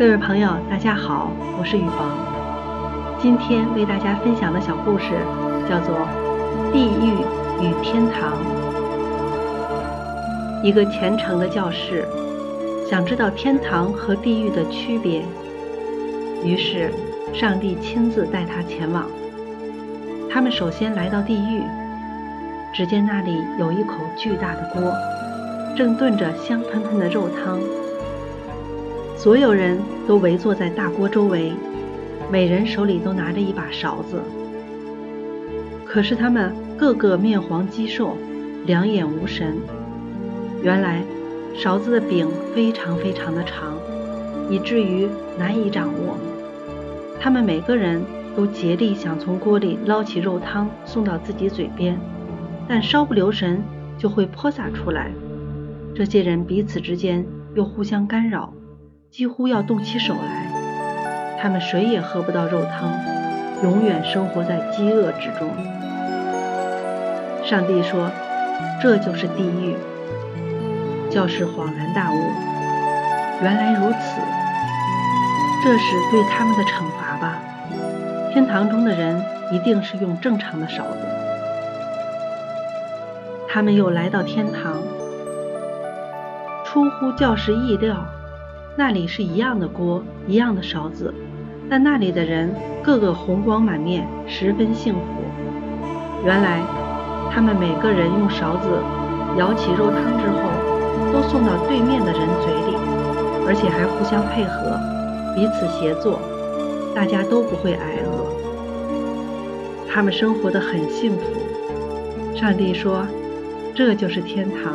各位朋友，大家好，我是雨宝。今天为大家分享的小故事叫做《地狱与天堂》。一个虔诚的教士想知道天堂和地狱的区别，于是上帝亲自带他前往。他们首先来到地狱，只见那里有一口巨大的锅，正炖着香喷喷的肉汤。所有人都围坐在大锅周围，每人手里都拿着一把勺子。可是他们个个面黄肌瘦，两眼无神。原来勺子的柄非常非常的长，以至于难以掌握。他们每个人都竭力想从锅里捞起肉汤送到自己嘴边，但稍不留神就会泼洒出来。这些人彼此之间又互相干扰。几乎要动起手来，他们谁也喝不到肉汤，永远生活在饥饿之中。上帝说：“这就是地狱。”教士恍然大悟，原来如此，这是对他们的惩罚吧？天堂中的人一定是用正常的勺子。他们又来到天堂，出乎教士意料。那里是一样的锅，一样的勺子，但那里的人个个红光满面，十分幸福。原来，他们每个人用勺子舀起肉汤之后，都送到对面的人嘴里，而且还互相配合，彼此协作，大家都不会挨饿。他们生活的很幸福。上帝说：“这就是天堂。”